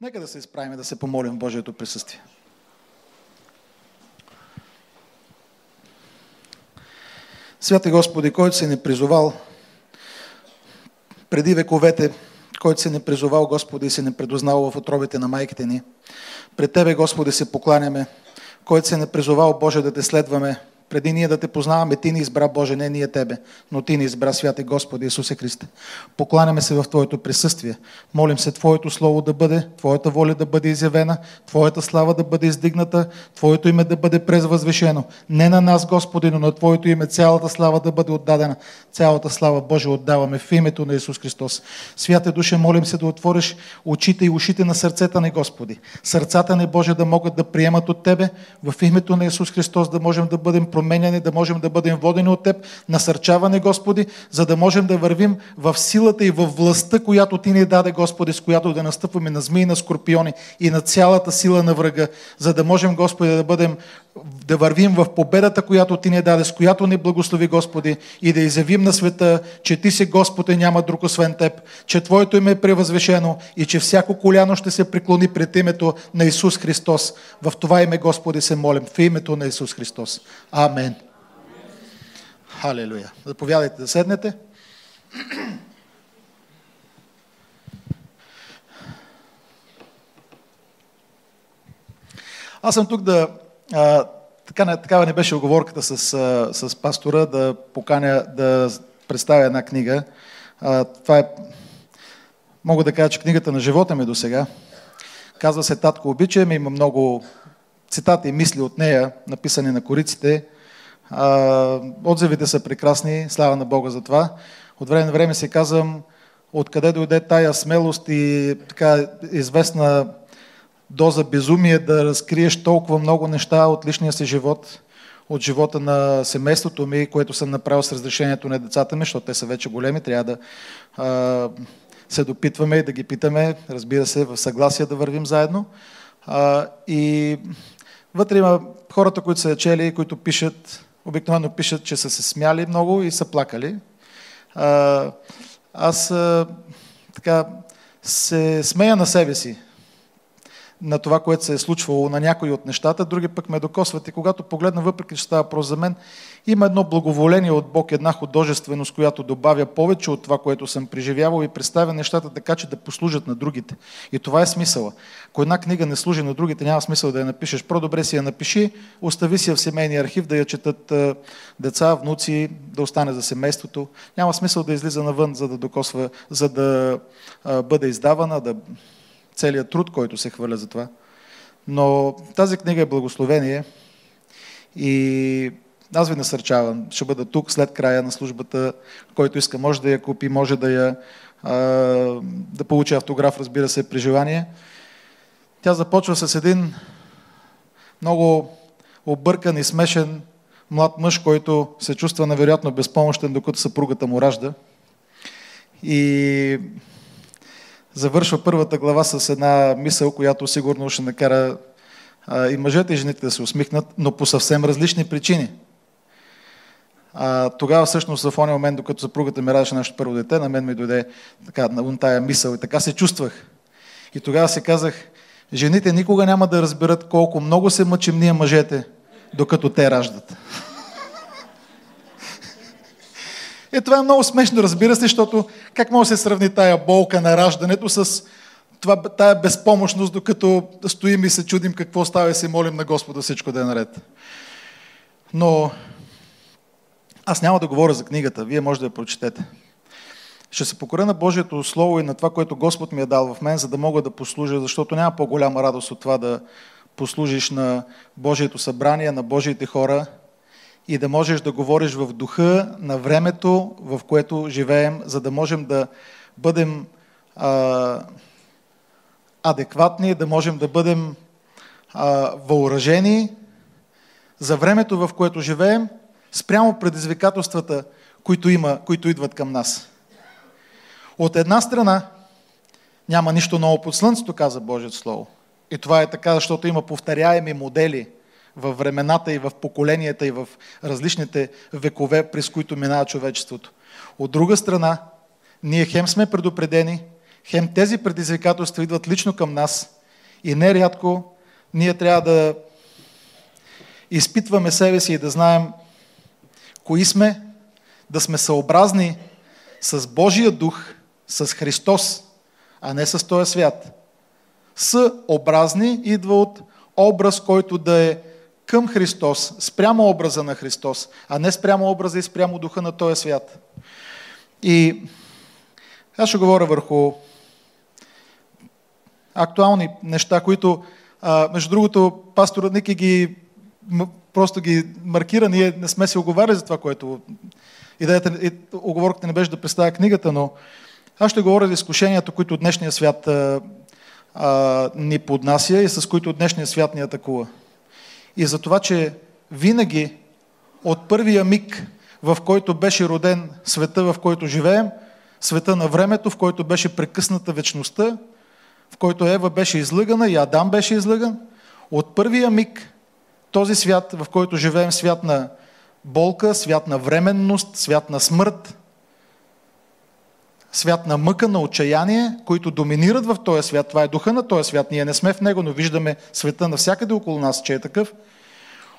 Нека да се изправим и да се помолим в Божието присъствие. Святи Господи, който си ни призовал преди вековете, който си ни призовал, Господи, и си ни предознал в отробите на майките ни. Пред Тебе, Господи, се покланяме, който си ни призовал, Боже, да те следваме, преди ние да те познаваме, Ти ни избра, Боже, не ние Тебе, но Ти ни избра, святи Господи Исусе Христе. Покланяме се в Твоето присъствие. Молим се Твоето Слово да бъде, Твоята воля да бъде изявена, Твоята слава да бъде издигната, Твоето име да бъде презвъзвешено. Не на нас, Господи, но на Твоето име цялата слава да бъде отдадена. Цялата слава Божия отдаваме в името на Исус Христос. Святе Душе, молим се да отвориш очите и ушите на сърцета ни, Господи. Сърцата ни, Боже, да могат да приемат от Тебе в името на Исус Христос, да можем да бъдем променяни, да можем да бъдем водени от Теб, насърчаване, Господи, за да можем да вървим в силата и в властта, която Ти ни даде, Господи, с която да настъпваме на змии, на скорпиони и на цялата сила на врага, за да можем, Господи, да бъдем да вървим в победата, която Ти ни даде, с която ни благослови, Господи, и да изявим на света, че Ти си Господ и няма друг освен Теб, че Твоето име е превъзвешено и че всяко коляно ще се преклони пред името на Исус Христос. В това име, Господи, се молим, в името на Исус Христос. Амен. Халелуя. Заповядайте да седнете. Аз съм тук да а, така, такава не беше оговорката с, с пастора да поканя да представя една книга. А, това е, мога да кажа, че книгата на живота ми до сега. Казва се Татко обичаме, има много цитати и мисли от нея, написани на кориците. А, отзивите са прекрасни, слава на Бога за това. От време на време си казвам, откъде дойде тая смелост и така известна доза безумие да разкриеш толкова много неща от личния си живот, от живота на семейството ми, което съм направил с разрешението на децата ми, защото те са вече големи, трябва да а, се допитваме и да ги питаме, разбира се, в съгласие да вървим заедно. А, и вътре има хората, които са чели, които пишат, обикновено пишат, че са се смяли много и са плакали. А, аз а, така се смея на себе си, на това, което се е случвало на някои от нещата, други пък ме докосват. И когато погледна, въпреки че става просто за мен, има едно благоволение от Бог, една художественост, която добавя повече от това, което съм преживявал и представя нещата така, че да послужат на другите. И това е смисъла. Ако една книга не служи на другите, няма смисъл да я напишеш. Про-добре си я напиши, остави си я в семейния архив, да я четат деца, внуци, да остане за семейството. Няма смисъл да излиза навън, за да докосва, за да бъде издавана, да целият труд, който се хвърля за това. Но тази книга е благословение и аз ви насърчавам. Ще бъда тук след края на службата. Който иска, може да я купи, може да я да получи автограф, разбира се, при желание. Тя започва с един много объркан и смешен млад мъж, който се чувства невероятно безпомощен, докато съпругата му ражда. И завършва първата глава с една мисъл, която сигурно ще накара и мъжете и жените да се усмихнат, но по съвсем различни причини. Тогава всъщност в ония момент, докато съпругата ми раждаше нашето първо дете, на мен ми дойде така, на тая мисъл и така се чувствах. И тогава си казах, жените никога няма да разберат колко много се мъчим ние мъжете, докато те раждат. И това е много смешно, разбира се, защото как може да се сравни тая болка на раждането с това, тая безпомощност, докато стоим и се чудим какво става и се молим на Господа всичко да е наред. Но аз няма да говоря за книгата, вие може да я прочетете. Ще се покоря на Божието Слово и на това, което Господ ми е дал в мен, за да мога да послужа, защото няма по-голяма радост от това да послужиш на Божието събрание, на Божиите хора и да можеш да говориш в духа на времето, в което живеем, за да можем да бъдем а, адекватни, да можем да бъдем а, въоръжени за времето, в което живеем, спрямо предизвикателствата, които, има, които идват към нас. От една страна, няма нищо ново под слънцето, каза Божието Слово. И това е така, защото има повторяеми модели във времената и в поколенията и в различните векове, през които минава човечеството. От друга страна, ние хем сме предупредени, хем тези предизвикателства идват лично към нас и нерядко ние трябва да изпитваме себе си и да знаем кои сме, да сме съобразни с Божия дух, с Христос, а не с този свят. Съобразни идва от образ, който да е към Христос, спрямо образа на Христос, а не спрямо образа и спрямо духа на този свят. И аз ще говоря върху актуални неща, които, а, между другото, пастор Ники ги просто ги маркира, ние не сме се оговаряли за това, което идеята, и, оговорката не беше да представя книгата, но аз ще говоря за изкушението, които днешния свят а, а, ни поднася и с които днешния свят ни атакува. И за това, че винаги от първия миг, в който беше роден света, в който живеем, света на времето, в който беше прекъсната вечността, в който Ева беше излъгана и Адам беше излъган, от първия миг този свят, в който живеем, свят на болка, свят на временност, свят на смърт, свят на мъка, на отчаяние, които доминират в този свят. Това е духа на този свят. Ние не сме в него, но виждаме света навсякъде около нас, че е такъв.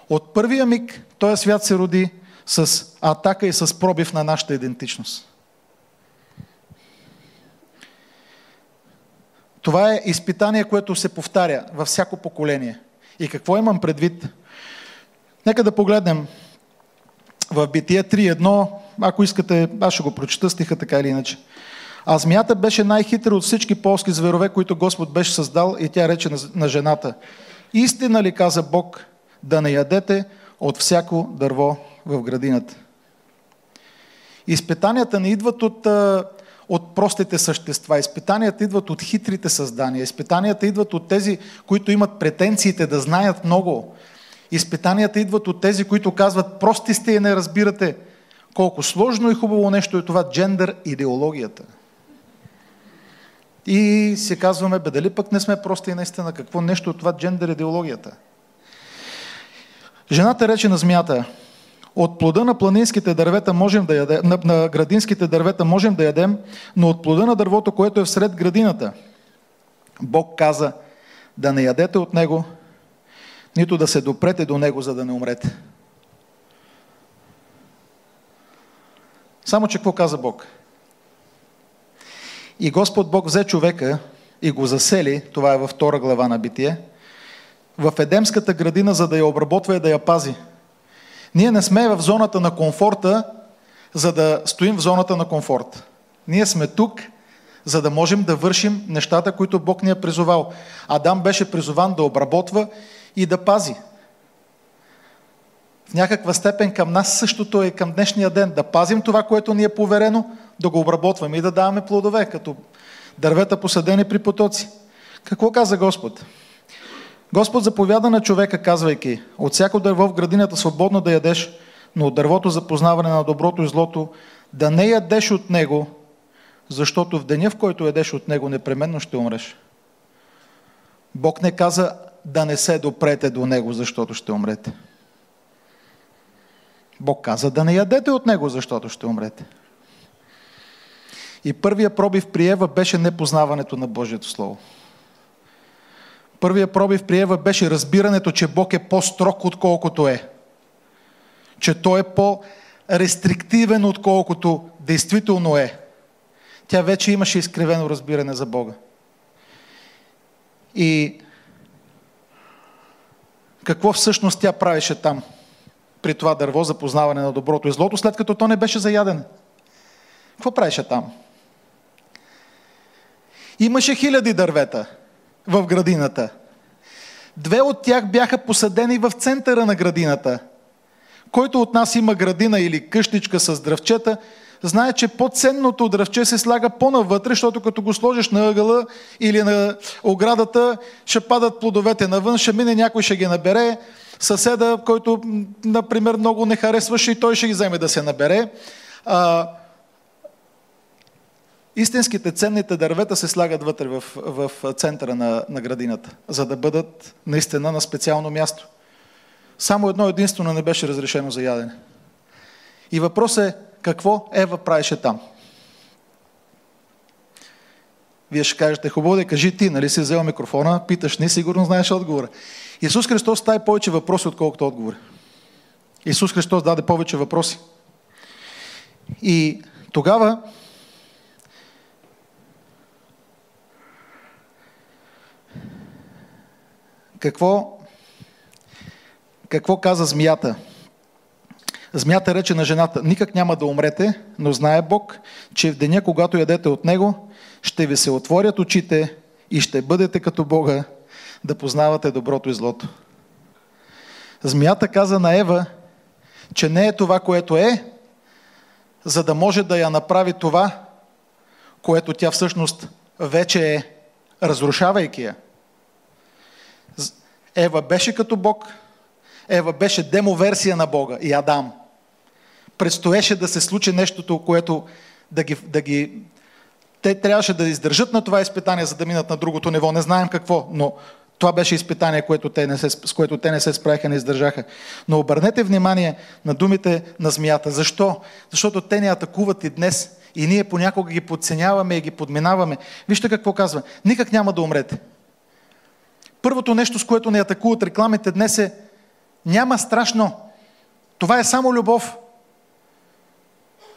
От първия миг този свят се роди с атака и с пробив на нашата идентичност. Това е изпитание, което се повтаря във всяко поколение. И какво имам предвид? Нека да погледнем в Битие 3.1, ако искате, аз ще го прочета стиха така или иначе. А змията беше най-хитра от всички полски зверове, които Господ беше създал и тя рече на жената. Истина ли каза Бог да не ядете от всяко дърво в градината? Изпитанията не идват от, от простите същества. Изпитанията идват от хитрите създания. Изпитанията идват от тези, които имат претенциите да знаят много. Изпитанията идват от тези, които казват прости сте и не разбирате колко сложно и хубаво нещо е това джендър идеологията. И си казваме, бе, дали пък не сме прости и наистина, какво нещо от това джендър идеологията? Жената рече на змията, от плода на планинските дървета можем да ядем, на, на градинските дървета можем да ядем, но от плода на дървото, което е всред градината, Бог каза да не ядете от него, нито да се допрете до него, за да не умрете. Само, че какво каза Бог? И Господ Бог взе човека и го засели, това е във втора глава на Битие, в Едемската градина, за да я обработва и да я пази. Ние не сме в зоната на комфорта, за да стоим в зоната на комфорт. Ние сме тук, за да можем да вършим нещата, които Бог ни е призовал. Адам беше призован да обработва и да пази. В някаква степен към нас същото е към днешния ден. Да пазим това, което ни е поверено, да го обработваме и да даваме плодове, като дървета посадени при потоци. Какво каза Господ? Господ заповяда на човека, казвайки, от всяко дърво в градината свободно да ядеш, но от дървото за познаване на доброто и злото да не ядеш от него, защото в деня, в който ядеш от него, непременно ще умреш. Бог не каза да не се допрете до него, защото ще умрете. Бог каза да не ядете от него, защото ще умрете. И първия пробив при Ева беше непознаването на Божието Слово. Първия пробив при Ева беше разбирането, че Бог е по-строг, отколкото е. Че Той е по-рестриктивен, отколкото действително е. Тя вече имаше изкривено разбиране за Бога. И какво всъщност тя правеше там, при това дърво за познаване на доброто и злото, след като то не беше заяден? Какво правеше там? Имаше хиляди дървета в градината. Две от тях бяха посадени в центъра на градината. Който от нас има градина или къщичка с дръвчета, знае, че по-ценното дръвче се слага по-навътре, защото като го сложиш на ъгъла или на оградата, ще падат плодовете навън, ще мине някой, ще ги набере. Съседа, който, например, много не харесваше и той ще ги вземе да се набере. А, истинските ценните дървета се слагат вътре в, в центъра на, на градината, за да бъдат наистина на специално място. Само едно единствено не беше разрешено за ядене. И въпрос е, какво Ева правеше там? Вие ще кажете, хубаво да кажи ти, нали си взел микрофона, питаш не, сигурно знаеш отговора. Исус Христос дай повече въпроси, отколкото отговори. Исус Христос даде повече въпроси. И тогава какво, какво каза змията? Змията рече на жената, никак няма да умрете, но знае Бог, че в деня, когато ядете от Него, ще ви се отворят очите и ще бъдете като Бога, да познавате доброто и злото. Змията каза на Ева, че не е това, което е, за да може да я направи това, което тя всъщност вече е, разрушавайки я. Ева беше като Бог, Ева беше демоверсия на Бога и Адам. Предстоеше да се случи нещото, което да ги, да ги... Те трябваше да издържат на това изпитание, за да минат на другото ниво. Не знаем какво, но това беше изпитание, което те не се, с което те не се справиха, не издържаха. Но обърнете внимание на думите на змията. Защо? Защото те ни атакуват и днес. И ние понякога ги подценяваме и ги подминаваме. Вижте какво казва. Никак няма да умрете. Първото нещо, с което ни атакуват рекламите днес е няма страшно. Това е само любов.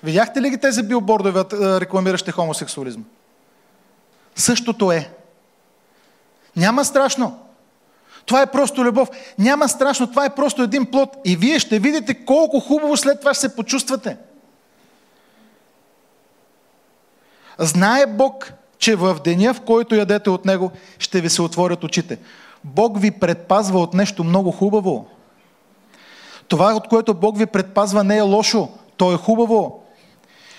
Видяхте ли ги тези билбордове, рекламиращи хомосексуализма? Същото е. Няма страшно. Това е просто любов. Няма страшно, това е просто един плод. И вие ще видите колко хубаво след това ще се почувствате. Знае Бог, че в деня, в който ядете от Него, ще ви се отворят очите. Бог ви предпазва от нещо много хубаво. Това, от което Бог ви предпазва, не е лошо. То е хубаво.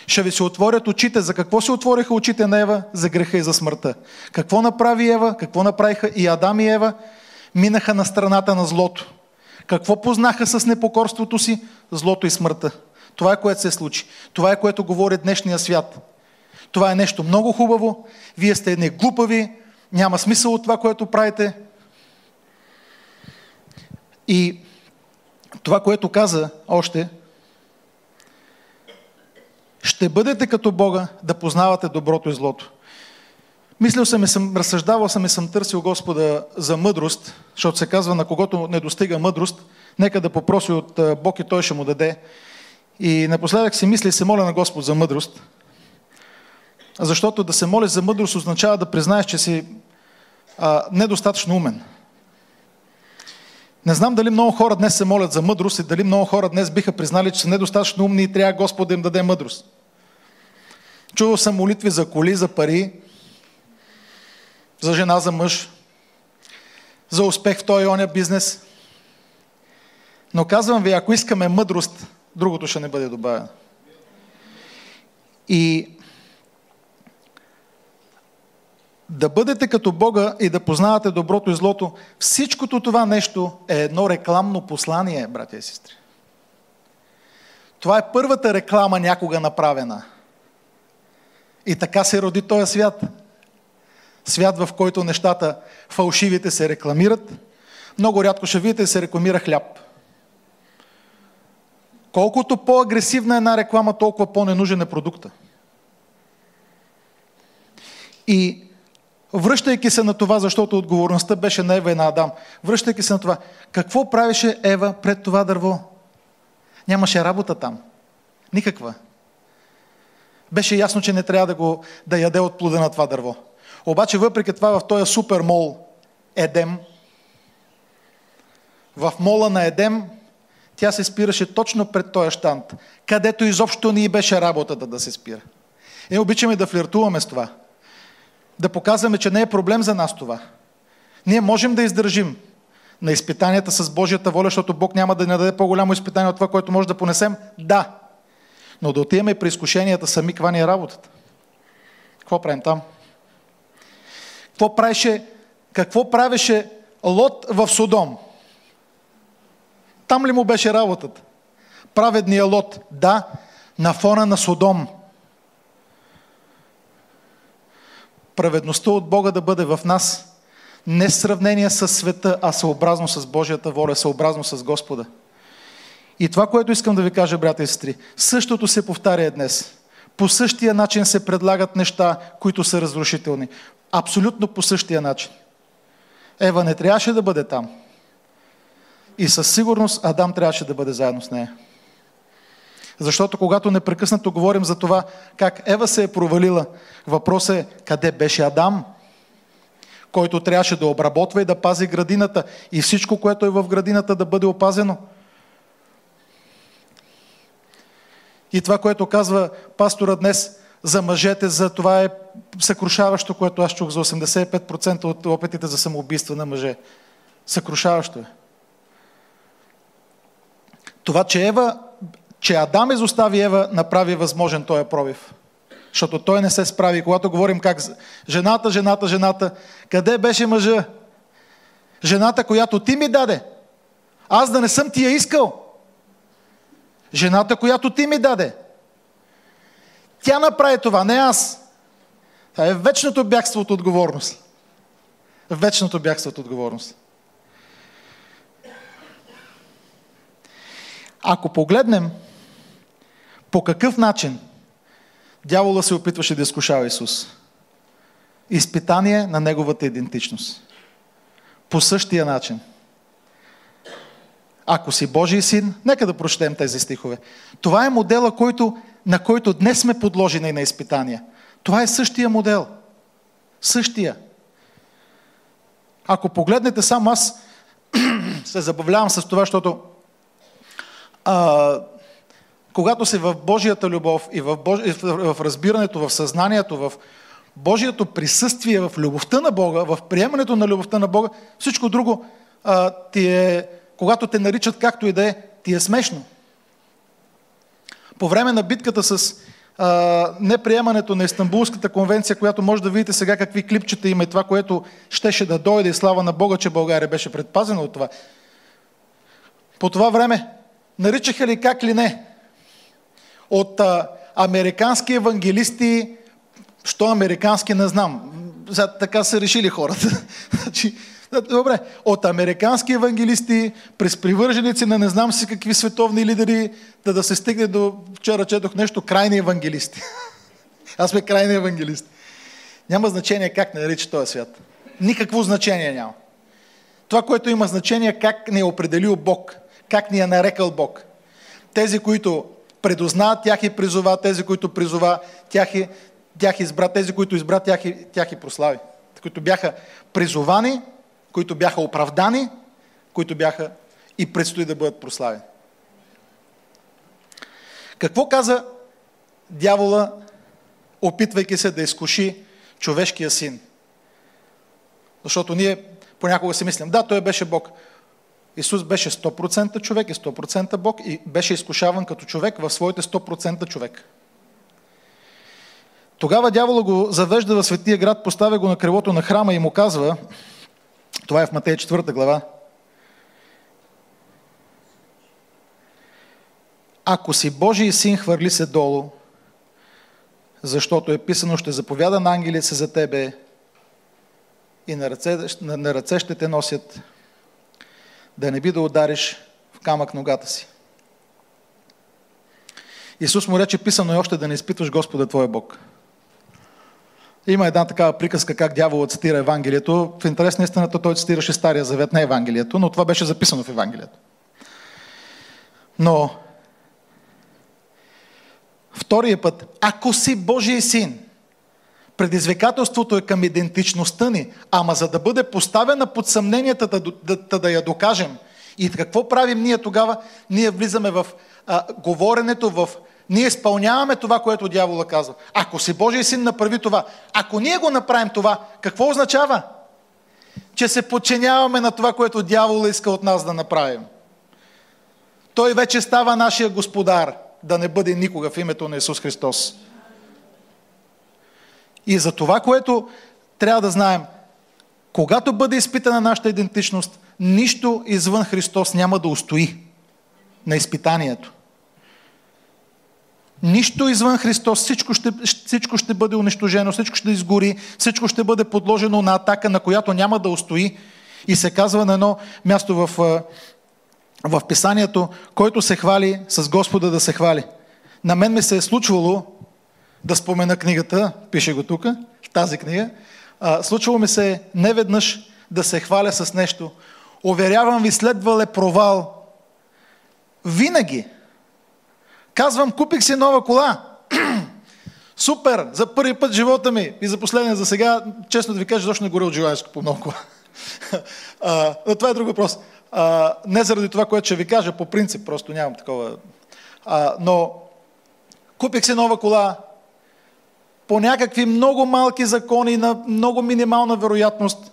Ще ви се отворят очите. За какво се отвориха очите на Ева? За греха и за смъртта. Какво направи Ева? Какво направиха и Адам и Ева? Минаха на страната на злото. Какво познаха с непокорството си? Злото и смъртта. Това е което се случи. Това е което говори днешния свят. Това е нещо много хубаво. Вие сте едни глупави. Няма смисъл от това, което правите. И това, което каза още, ще бъдете като Бога да познавате доброто и злото. Мислил съм и съм, разсъждавал съм и съм търсил Господа за мъдрост, защото се казва на когото не достига мъдрост, нека да попроси от Бог и Той ще му даде. И напоследък си мисля и се моля на Господ за мъдрост. Защото да се молиш за мъдрост означава да признаеш, че си а, недостатъчно умен. Не знам дали много хора днес се молят за мъдрост и дали много хора днес биха признали, че са недостатъчно умни и трябва Господ да им даде мъдрост. Чувал съм молитви за коли, за пари, за жена, за мъж, за успех в този и оня бизнес. Но казвам ви, ако искаме мъдрост, другото ще не бъде добавено. И да бъдете като Бога и да познавате доброто и злото, всичкото това нещо е едно рекламно послание, братя и сестри. Това е първата реклама някога направена. И така се роди този свят. Свят, в който нещата фалшивите се рекламират. Много рядко ще видите се рекламира хляб. Колкото по-агресивна е една реклама, толкова по-ненужен е продукта. И връщайки се на това, защото отговорността беше на Ева и на Адам, връщайки се на това, какво правеше Ева пред това дърво? Нямаше работа там. Никаква. Беше ясно, че не трябва да, го, да яде от плода на това дърво. Обаче, въпреки това, в този супер мол Едем, в мола на Едем, тя се спираше точно пред този штант, където изобщо ни беше работата да се спира. И обичаме да флиртуваме с това да показваме, че не е проблем за нас това. Ние можем да издържим на изпитанията с Божията воля, защото Бог няма да ни даде по-голямо изпитание от това, което може да понесем. Да. Но да отиваме при изкушенията сами, каква ни е работата? Какво правим там? Какво правеше, какво правеше Лот в Содом? Там ли му беше работата? Праведният Лот, да, на фона на Содом – праведността от Бога да бъде в нас не сравнение с света, а съобразно с Божията воля, съобразно с Господа. И това, което искам да ви кажа, брата и сестри, същото се повтаря днес. По същия начин се предлагат неща, които са разрушителни. Абсолютно по същия начин. Ева не трябваше да бъде там. И със сигурност Адам трябваше да бъде заедно с нея. Защото когато непрекъснато говорим за това как Ева се е провалила, въпросът е къде беше Адам, който трябваше да обработва и да пази градината и всичко, което е в градината да бъде опазено. И това, което казва пастора днес за мъжете, за това е съкрушаващо, което аз чух за 85% от опитите за самоубийство на мъже. Съкрушаващо е. Това, че Ева, че Адам изостави Ева, направи възможен този пробив. Защото той не се справи. Когато говорим как жената, жената, жената, къде беше мъжа? Жената, която ти ми даде. Аз да не съм ти я искал. Жената, която ти ми даде. Тя направи това, не аз. Това е вечното бягство от отговорност. Вечното бягство от отговорност. Ако погледнем по какъв начин дявола се опитваше да изкушава Исус, изпитание на неговата идентичност. По същия начин. Ако си Божий син, нека да прочетем тези стихове. Това е модела, който, на който днес сме подложени на изпитания. Това е същия модел. Същия. Ако погледнете само аз се забавлявам с това, защото а, когато си в Божията любов и в, Божи, в разбирането, в съзнанието, в Божието присъствие, в любовта на Бога, в приемането на любовта на Бога, всичко друго а, ти е, когато те наричат както и да е, ти е смешно. По време на битката с а, неприемането на Истанбулската конвенция, която може да видите сега какви клипчета има и това, което щеше да дойде и слава на Бога, че България беше предпазена от това. По това време наричаха ли как ли не от а, американски евангелисти, що американски не знам. Така са решили хората. Добре, от американски евангелисти, през привърженици на не знам си какви световни лидери, да, да се стигне до, вчера четох нещо, крайни евангелисти. Аз сме крайни евангелисти. Няма значение как не нарича този свят. Никакво значение няма. Това, което има значение, как ни е определил Бог, как ни е нарекал Бог. Тези, които предозна, тях и призова, тези, които призова, тях и, тях избра, тези, които избра, тях и, тях и прослави. Които бяха призовани, които бяха оправдани, които бяха и предстои да бъдат прославени. Какво каза дявола, опитвайки се да изкуши човешкия син? Защото ние понякога си мислим, да, той беше Бог. Исус беше 100% човек и 100% Бог и беше изкушаван като човек в своите 100% човек. Тогава дявола го завежда в светия град, поставя го на крилото на храма и му казва, това е в Матея 4 глава, Ако си Божий син, хвърли се долу, защото е писано, ще заповяда на ангелите за тебе и на ръце, на ръце ще те носят да не би да удариш в камък ногата си. Исус му рече, писано е още да не изпитваш Господа Твоя Бог. Има една такава приказка, как дяволът цитира Евангелието. В интерес на истината той цитираше Стария завет, не Евангелието, но това беше записано в Евангелието. Но втория път, ако си Божий син, Предизвикателството е към идентичността ни, ама за да бъде поставена под съмненията, да, да, да я докажем. И какво правим ние тогава? Ние влизаме в а, говоренето, в... Ние изпълняваме това, което дявола казва. Ако си Божий син, направи това. Ако ние го направим това, какво означава? Че се подчиняваме на това, което дявола иска от нас да направим. Той вече става нашия господар, да не бъде никога в името на Исус Христос. И за това, което трябва да знаем, когато бъде изпитана нашата идентичност, нищо извън Христос няма да устои на изпитанието. Нищо извън Христос, всичко ще, всичко ще бъде унищожено, всичко ще изгори, всичко ще бъде подложено на атака, на която няма да устои. И се казва на едно място в, в писанието, който се хвали с Господа да се хвали. На мен ми се е случвало да спомена книгата, пише го тук, тази книга. А, случвало ми се не веднъж да се хваля с нещо. Уверявам ви, следвал е провал. Винаги. Казвам, купих си нова кола. Супер! За първи път живота ми и за последния, за сега, честно да ви кажа, защо не горя от желаяско по много кола. но това е друг въпрос. А, не заради това, което ще ви кажа, по принцип, просто нямам такова. А, но купих си нова кола, по някакви много малки закони на много минимална вероятност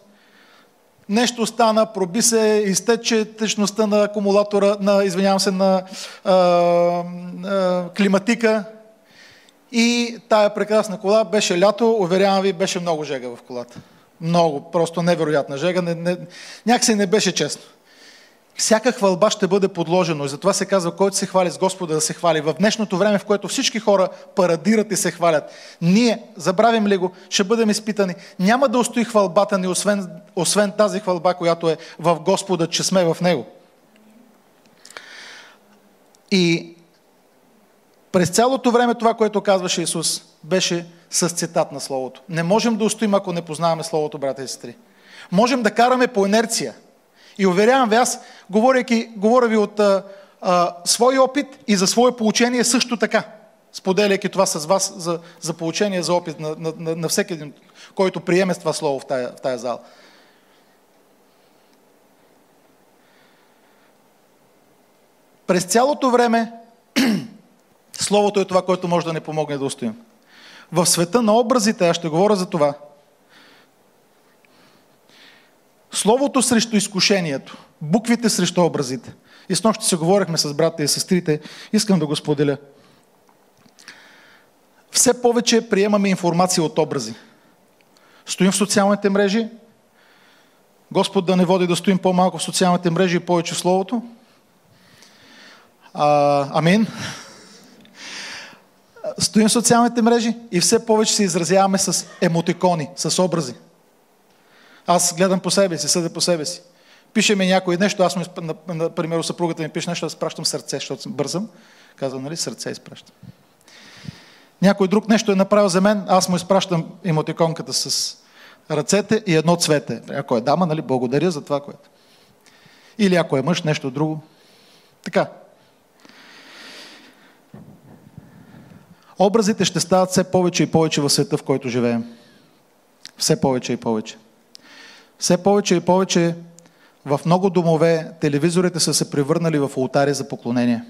нещо стана, проби се, изтече течността на акумулатора, на, извинявам се, на а, а, климатика. И тая прекрасна кола беше лято, уверявам ви, беше много жега в колата. Много, просто невероятна жега. Не, не, някакси не беше честно. Всяка хвалба ще бъде подложено. И затова се казва, който се хвали с Господа да се хвали. В днешното време, в което всички хора парадират и се хвалят, ние, забравим ли го, ще бъдем изпитани. Няма да устои хвалбата ни, освен, освен тази хвалба, която е в Господа, че сме в Него. И през цялото време това, което казваше Исус, беше с цитат на Словото. Не можем да устоим, ако не познаваме Словото, брата и сестри. Можем да караме по инерция – и уверявам ви, аз, говоряки, говоря ви от а, а, свой опит и за свое получение също така, споделяйки това с вас за, за получение, за опит на, на, на, на всеки един, който приеме това слово в тая, в тая зала. През цялото време Словото е това, което може да ни помогне да устоим. В света на образите, аз ще говоря за това, Словото срещу изкушението, буквите срещу образите. И с нощи се говорихме с брата и сестрите, искам да го споделя. Все повече приемаме информация от образи. Стоим в социалните мрежи. Господ да не води да стоим по-малко в социалните мрежи и повече в Словото. А, амин. Стоим в социалните мрежи и все повече се изразяваме с емотикони, с образи. Аз гледам по себе си, съда по себе си. Пише ми някой нещо, аз например, съпругата ми пише нещо, аз пращам сърце, защото съм бързам. Казвам, нали, сърце изпращам. Някой друг нещо е направил за мен, аз му изпращам емотиконката с ръцете и едно цвете. Ако е дама, нали, благодаря за това, което. Или ако е мъж, нещо друго. Така. Образите ще стават все повече и повече в света, в който живеем. Все повече и повече. Все повече и повече в много домове телевизорите са се превърнали в ултари за поклонение.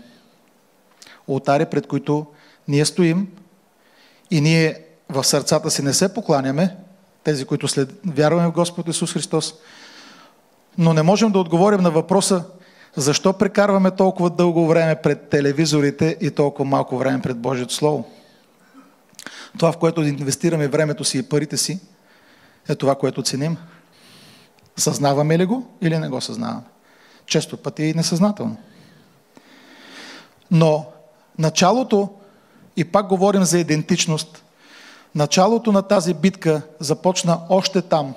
Ултари, пред които ние стоим и ние в сърцата си не се покланяме, тези, които след... вярваме в Господ Исус Христос, но не можем да отговорим на въпроса защо прекарваме толкова дълго време пред телевизорите и толкова малко време пред Божието Слово. Това, в което инвестираме времето си и парите си, е това, което ценим. Съзнаваме ли го или не го съзнаваме? Често пъти и несъзнателно. Но началото, и пак говорим за идентичност, началото на тази битка започна още там.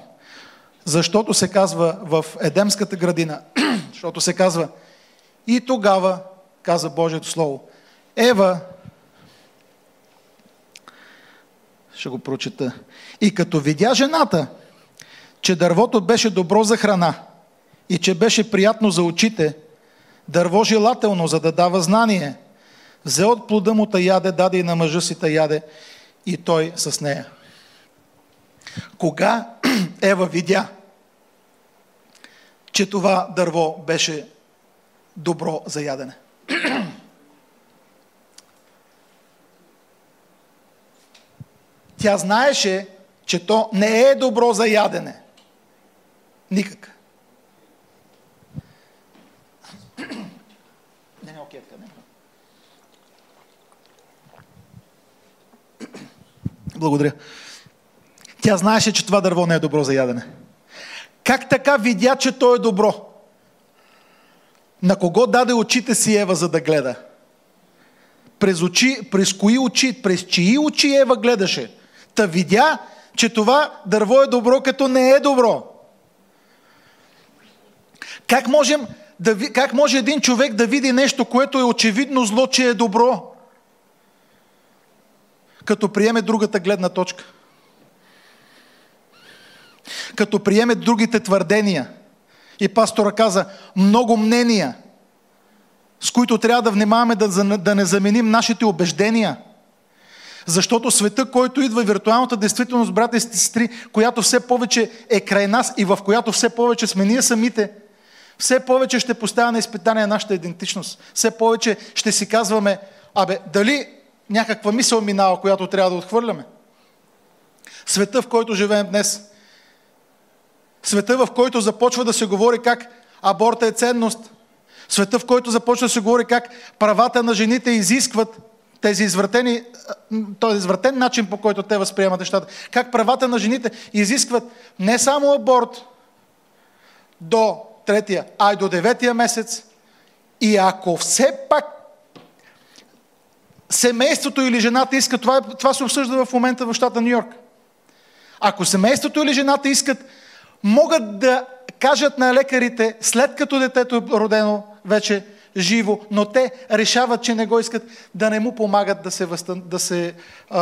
Защото се казва в Едемската градина, защото се казва и тогава, каза Божието Слово, Ева, ще го прочета, и като видя жената, че дървото беше добро за храна и че беше приятно за очите, дърво желателно, за да дава знание. Взе от плода му та яде, даде и на мъжа си та яде и той с нея. Кога Ева видя, че това дърво беше добро за ядене? Тя знаеше, че то не е добро за ядене. Никак. Не, не, окей, не. Благодаря. Тя знаеше, че това дърво не е добро за ядене. Как така видя, че то е добро? На кого даде очите си Ева, за да гледа? През, очи, през кои очи, през чии очи Ева гледаше? Та видя, че това дърво е добро, като не е добро. Как, можем да, как може един човек да види нещо, което е очевидно зло, че е добро? като приеме другата гледна точка. Като приеме другите твърдения. И пастора каза, много мнения, с които трябва да внимаваме да, да не заменим нашите убеждения. Защото света, който идва виртуалната действителност, брата и сестри, която все повече е край нас и в която все повече сме ние самите, все повече ще поставя на изпитание нашата идентичност. Все повече ще си казваме, абе, дали някаква мисъл минава, която трябва да отхвърляме? Света, в който живеем днес, света, в който започва да се говори как аборта е ценност, света, в който започва да се говори как правата на жените изискват тези извратени, този извратен начин, по който те възприемат нещата, как правата на жените изискват не само аборт до третия, а и до деветия месец. И ако все пак семейството или жената искат, това, това се обсъжда в момента в щата Нью Йорк. Ако семейството или жената искат, могат да кажат на лекарите, след като детето е родено вече живо, но те решават, че не го искат, да не му помагат да се, възстан, да, се а,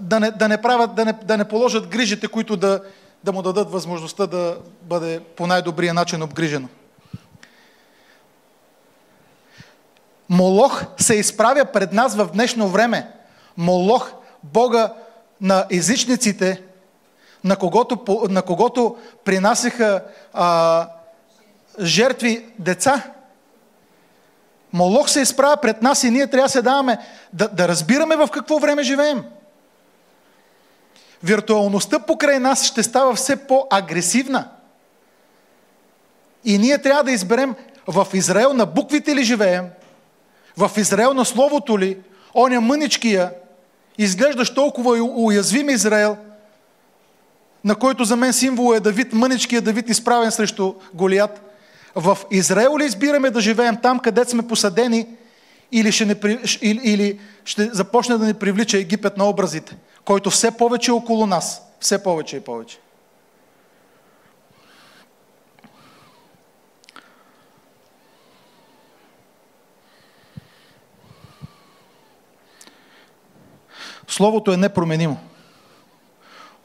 да, не, да не правят, да не, да не положат грижите, които да, да му дадат възможността да бъде по най-добрия начин обгрижено. Молох се изправя пред нас в днешно време. Молох, Бога на езичниците, на когото, на когото принасяха а, жертви деца. Молох се изправя пред нас и ние трябва да се даваме, да, да разбираме в какво време живеем. Виртуалността покрай нас ще става все по-агресивна. И ние трябва да изберем в Израел на буквите ли живеем, в Израел на Словото ли, оня мъничкия, изглеждащ толкова уязвим Израел, на който за мен символ е Давид, мъничкия Давид, изправен срещу Голият. В Израел ли избираме да живеем там, където сме посадени, или ще, не, или, или ще започне да ни привлича Египет на образите, който все повече е около нас. Все повече и повече. Словото е непроменимо.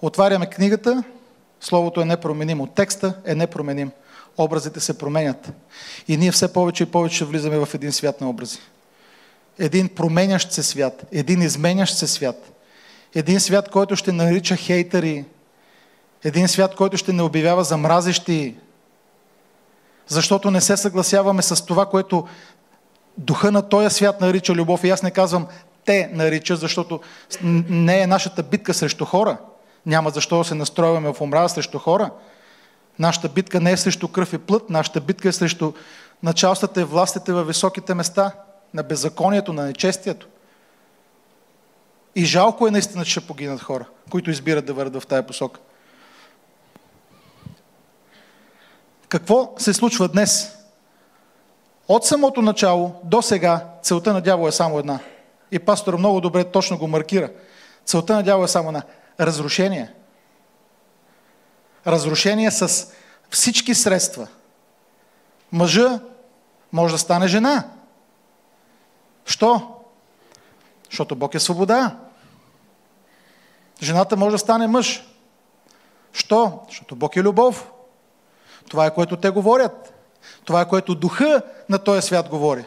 Отваряме книгата, Словото е непроменимо. Текста е непроменим. Образите се променят. И ние все повече и повече влизаме в един свят на образи. Един променящ се свят. Един изменящ се свят. Един свят, който ще нарича хейтери. Един свят, който ще не обявява за мразещи. Защото не се съгласяваме с това, което духа на този свят нарича любов. И аз не казвам те нарича, защото не е нашата битка срещу хора. Няма защо да се настроиваме в омраза срещу хора. Нашата битка не е срещу кръв и плът, нашата битка е срещу началствата и властите във високите места, на беззаконието, на нечестието. И жалко е наистина, че ще погинат хора, които избират да върват в тая посока. Какво се случва днес? От самото начало до сега целта на дявола е само една – и пастор много добре точно го маркира. Целта на дявола е само на разрушение. Разрушение с всички средства. Мъжа може да стане жена. Що? Защото Бог е свобода. Жената може да стане мъж. Що? Защото Бог е любов. Това е което те говорят. Това е което духа на този свят говори.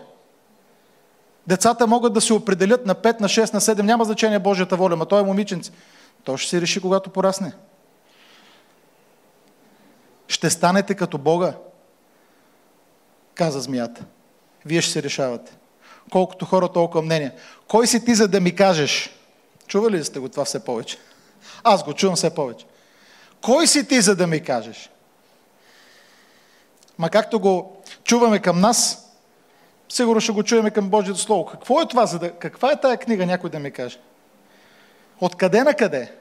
Децата могат да се определят на 5, на 6, на 7, няма значение Божията воля, но той е момиченце. Той ще се реши, когато порасне. Ще станете като Бога, каза змията. Вие ще се решавате. Колкото хора, толкова мнение. Кой си ти, за да ми кажеш? Чували ли сте го това все повече? Аз го чувам все повече. Кой си ти, за да ми кажеш? Ма както го чуваме към нас, Сигурно ще го чуем към Божието Слово. Какво е това? За да... Каква е тая книга, някой да ми каже? Откъде на къде?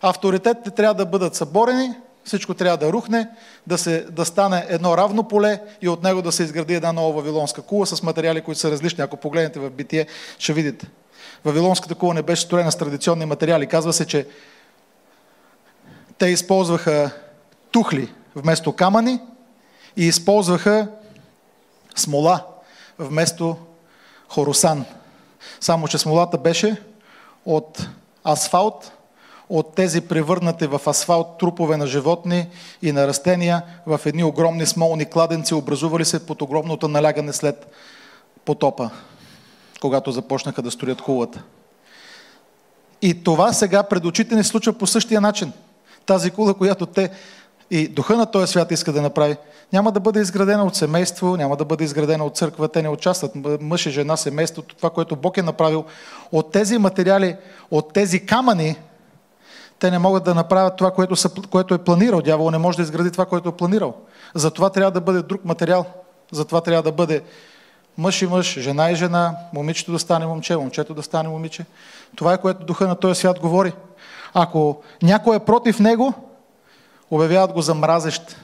Авторитетите трябва да бъдат съборени, всичко трябва да рухне, да, се, да стане едно равно поле и от него да се изгради една нова вавилонска кула с материали, които са различни. Ако погледнете в битие, ще видите. Вавилонската кула не беше строена с традиционни материали. Казва се, че те използваха тухли вместо камъни и използваха смола вместо хоросан. Само, че смолата беше от асфалт, от тези превърнати в асфалт трупове на животни и на растения в едни огромни смолни кладенци, образували се под огромното налягане след потопа, когато започнаха да строят кулата. И това сега пред очите ни случва по същия начин. Тази кула, която те и духа на този свят иска да направи, няма да бъде изградена от семейство, няма да бъде изградена от църква, те не участват. Мъж и жена, семейството, това, което Бог е направил. От тези материали, от тези камъни, те не могат да направят това, което, са, което е планирал. Дявол не може да изгради това, което е планирал. Затова трябва да бъде друг материал. Затова трябва да бъде мъж и мъж, жена и жена, момичето да стане момче, момчето да стане момиче. Това е което духа на този свят говори. Ако някой е против него, обявяват го за мразещ,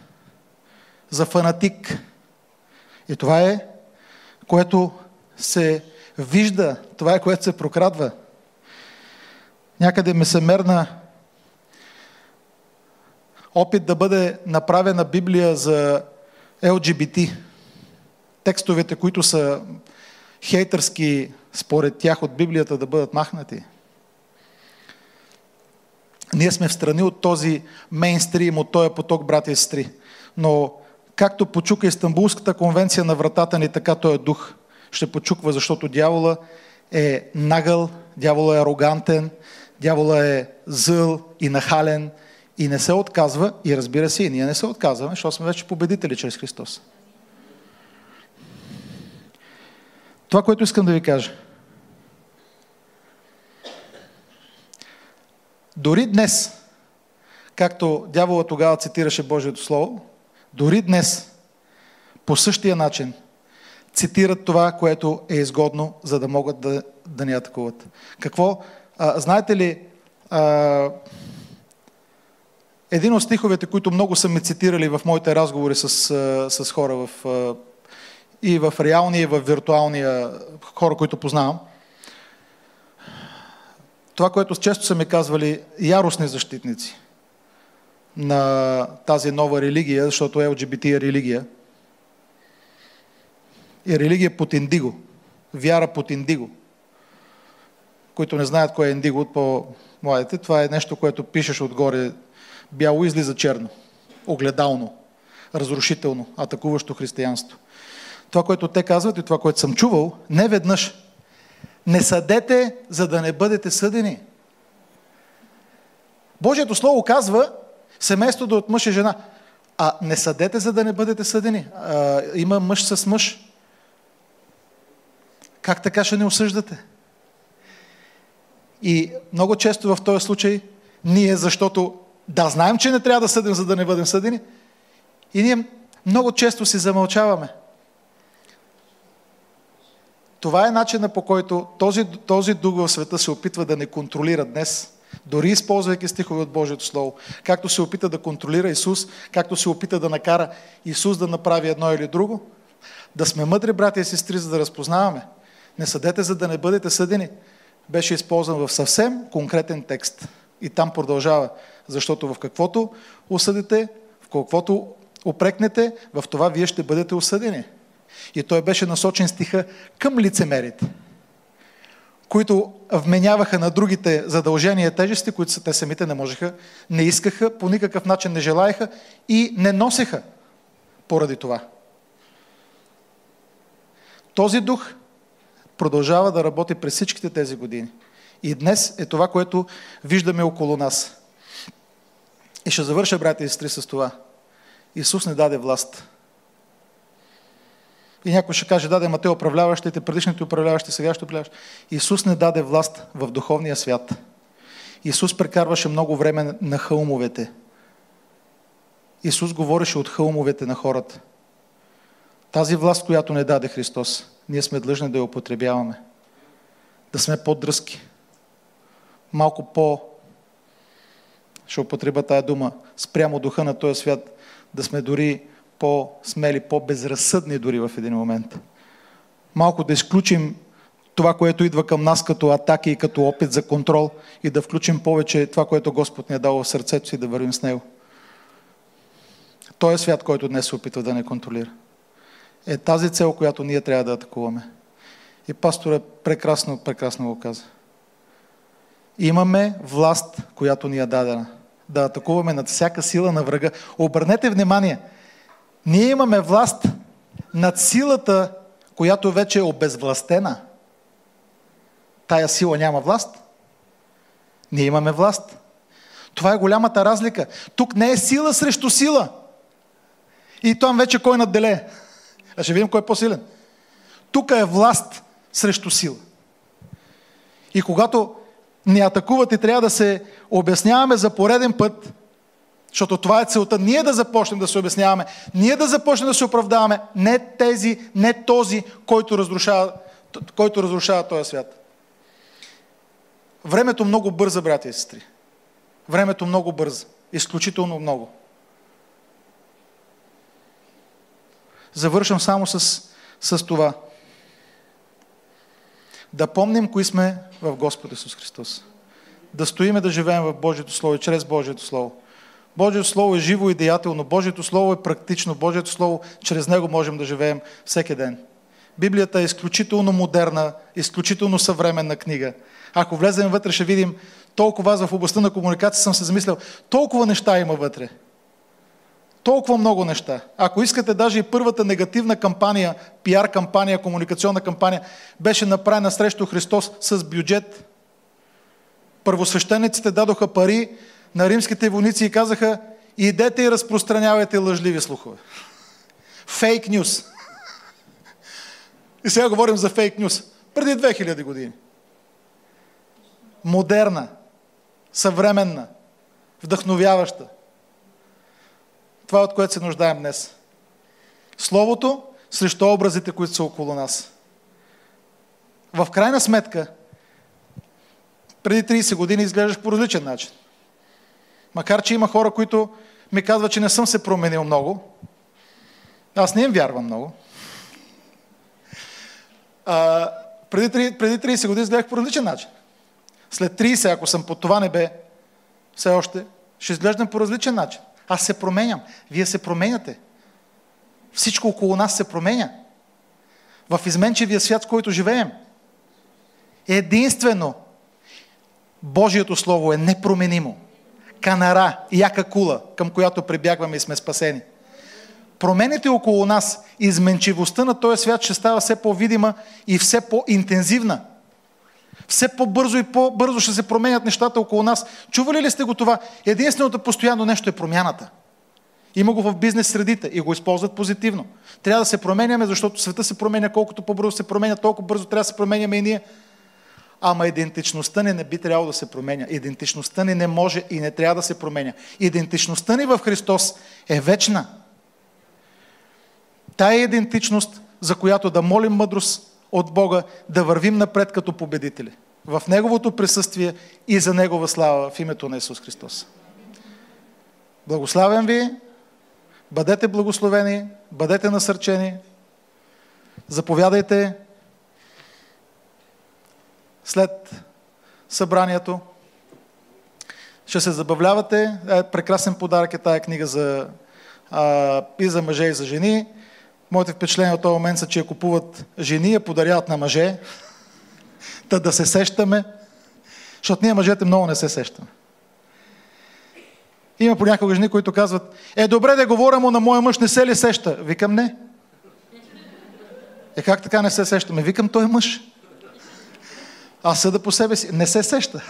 за фанатик. И това е, което се вижда, това е, което се прокрадва. Някъде ме се мерна опит да бъде направена Библия за ЛГБТ. Текстовете, които са хейтърски според тях от Библията да бъдат махнати. Ние сме в страни от този мейнстрим, от този поток, брати и сестри. Но както почука Истанбулската конвенция на вратата ни, така той е дух ще почуква, защото дявола е нагъл, дявола е арогантен, дявола е зъл и нахален и не се отказва, и разбира се, и ние не се отказваме, защото сме вече победители чрез Христос. Това, което искам да ви кажа. Дори днес, както дявола тогава цитираше Божието Слово, дори днес, по същия начин, цитират това, което е изгодно, за да могат да, да ни атакуват. Какво? А, знаете ли, а, един от стиховете, които много са ме цитирали в моите разговори с, с хора в, и в реалния, и в виртуалния хора, които познавам, това, което често са ми казвали яростни защитници на тази нова религия, защото ЛГБТ е религия, и религия под индиго, вяра под индиго. Които не знаят кое е индиго от по-младите, това е нещо, което пишеш отгоре бяло излиза черно, огледално, разрушително, атакуващо християнство. Това, което те казват и това, което съм чувал, не веднъж. Не съдете, за да не бъдете съдени. Божието Слово казва семейство да от мъж и жена. А не съдете, за да не бъдете съдени. А, има мъж с мъж. Как така ще не осъждате? И много често в този случай ние, защото да, знаем, че не трябва да съдим, за да не бъдем съдени. И ние много често си замълчаваме. Това е начина по който този, този дух в света се опитва да не контролира днес, дори използвайки стихове от Божието Слово. Както се опита да контролира Исус, както се опита да накара Исус да направи едно или друго. Да сме мъдри, братя и сестри, за да разпознаваме. Не съдете, за да не бъдете съдени. Беше използван в съвсем конкретен текст. И там продължава. Защото в каквото осъдите, в каквото опрекнете, в това вие ще бъдете осъдени. И той беше насочен стиха към лицемерите, които вменяваха на другите задължения тежести, които те самите не можеха, не искаха, по никакъв начин не желаяха и не носеха поради това. Този дух продължава да работи през всичките тези години. И днес е това, което виждаме около нас. И ще завърша, брати и сестри, с това. Исус не даде власт. И някой ще каже, даде, те управляващите, предишните управляващи, сега ще управляващи. Исус не даде власт в духовния свят. Исус прекарваше много време на хълмовете. Исус говореше от хълмовете на хората. Тази власт, която не даде Христос, ние сме длъжни да я употребяваме. Да сме по-дръзки. Малко по ще употреба тая дума, спрямо духа на този свят, да сме дори по-смели, по-безразсъдни дори в един момент. Малко да изключим това, което идва към нас като атаки и като опит за контрол и да включим повече това, което Господ ни е дал в сърцето си да вървим с Него. Той е свят, който днес се опитва да не контролира. Е тази цел, която ние трябва да атакуваме. И пастора прекрасно, прекрасно го каза. Имаме власт, която ни е дадена. Да атакуваме над всяка сила на врага. Обърнете внимание. Ние имаме власт над силата, която вече е обезвластена. Тая сила няма власт. Ние имаме власт. Това е голямата разлика. Тук не е сила срещу сила. И там вече кой надделее. А ще видим кой е по-силен. Тук е власт срещу сила. И когато ни атакуват и трябва да се обясняваме за пореден път, защото това е целта, ние да започнем да се обясняваме, ние да започнем да се оправдаваме, не тези, не този, който разрушава, който разрушава този свят. Времето много бърза, брати и сестри. Времето много бърза. Изключително много. Завършвам само с, с това. Да помним кои сме в Господ Исус Христос. Да стоиме да живеем в Божието Слово и чрез Божието Слово. Божието Слово е живо и деятелно. Божието Слово е практично. Божието Слово, чрез него можем да живеем всеки ден. Библията е изключително модерна, изключително съвременна книга. Ако влезем вътре, ще видим толкова аз в областта на комуникация съм се замислял, толкова неща има вътре. Толкова много неща. Ако искате, даже и първата негативна кампания, пиар кампания, комуникационна кампания, беше направена срещу Христос с бюджет. Първосвещениците дадоха пари на римските войници и казаха, идете и разпространявайте лъжливи слухове. Фейк нюс. И сега говорим за фейк нюс. Преди 2000 години. Модерна, съвременна, вдъхновяваща. Това е от което се нуждаем днес. Словото срещу образите, които са около нас. В крайна сметка, преди 30 години изглеждаш по различен начин. Макар, че има хора, които ми казват, че не съм се променил много. Аз не им вярвам много. А, преди, преди 30 години изглеждах по различен начин. След 30, ако съм по това небе, все още, ще изглеждам по различен начин. Аз се променям. Вие се променяте. Всичко около нас се променя. В изменчивия свят, в който живеем. Единствено Божието Слово е непроменимо. Канара, яка кула, към която прибягваме и сме спасени. Промените около нас, изменчивостта на този свят ще става все по-видима и все по-интензивна. Все по-бързо и по-бързо ще се променят нещата около нас. Чували ли сте го това? Единственото постоянно нещо е промяната. Има го в бизнес средите и го използват позитивно. Трябва да се променяме, защото света се променя, колкото по-бързо се променя, толкова бързо трябва да се променяме и ние. Ама идентичността ни не би трябвало да се променя. Идентичността ни не може и не трябва да се променя. Идентичността ни в Христос е вечна. Тая идентичност, за която да молим мъдрост от Бога, да вървим напред като победители. В Неговото присъствие и за Негова слава в името на Исус Христос. Благославям ви, бъдете благословени, бъдете насърчени, заповядайте след събранието. Ще се забавлявате. Е, прекрасен подарък е тая книга за, а, и за мъже, и за жени. Моите впечатления от този момент са, че я купуват жени, я подаряват на мъже. Та да се сещаме. Защото ние мъжете много не се сещаме. Има понякога жени, които казват, е добре да говоря му на моя мъж, не се ли сеща? Викам не. Е как така не се сещаме? Викам той е мъж. Аз съда по себе си. Не се сеща.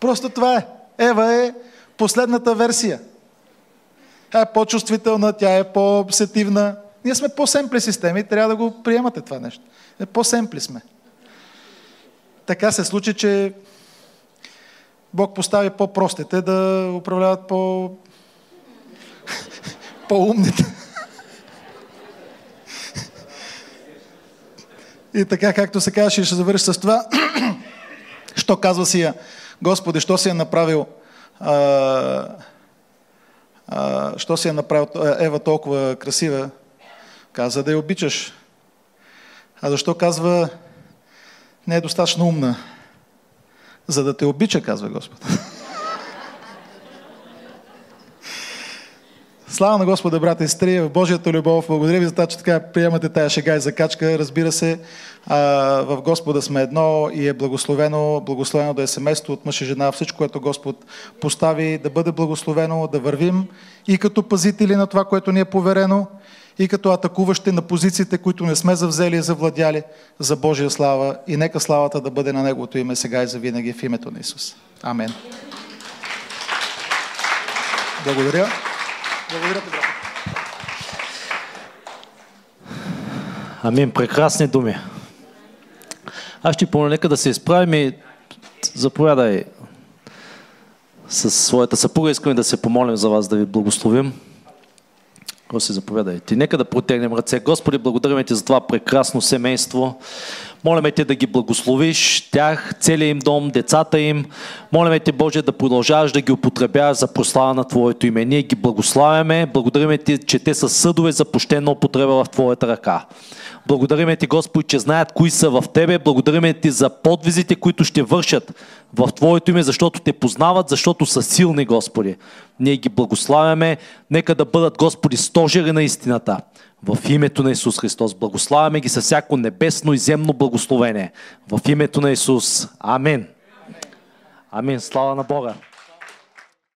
Просто това е. Ева е последната версия. Тя е по-чувствителна, тя е по-сетивна. Ние сме по-семпли системи трябва да го приемате това нещо. Е, по-семпли сме. Така се случи, че Бог постави по-простите да управляват по... по-умните. И така, както се казваше, ще завърши с това. що казва си я, Господи, що си е направил а, а, що си е направил Ева толкова красива? Каза да я обичаш. А защо казва не е достатъчно умна? За да те обича, казва Господ. Слава на Господа, брата и сестри, в Божията любов. Благодаря ви за това, че така приемате тая шега и закачка. Разбира се, в Господа сме едно и е благословено, благословено да е семейство от мъж и жена. Всичко, което Господ постави, да бъде благословено, да вървим и като пазители на това, което ни е поверено, и като атакуващи на позициите, които не сме завзели и завладяли за Божия слава. И нека славата да бъде на Неговото име сега и завинаги в името на Исус. Амен. Благодаря. Благодаря ти, брат. Амин. Прекрасни думи. Аз ще помоля, нека да се изправим и заповядай с своята съпруга. Искаме да се помолим за вас, да ви благословим. Господи, заповядайте. Нека да протегнем ръце. Господи, благодарим ти за това прекрасно семейство. Молиме те да ги благословиш, тях, целият им дом, децата им. Молиме те, Боже, да продължаваш да ги употребяваш за прослава на Твоето име. Ние ги благославяме. Благодариме ти, че те са съдове за пощена употреба в Твоята ръка. Благодариме ти, Господи, че знаят кои са в Тебе. Благодариме ти за подвизите, които ще вършат в Твоето име, защото те познават, защото са силни, Господи. Ние ги благославяме. Нека да бъдат, Господи, стожери на истината. В името на Исус Христос. Благославяме ги със всяко небесно и земно благословение. В името на Исус. Амин. Амин. Слава на Бога.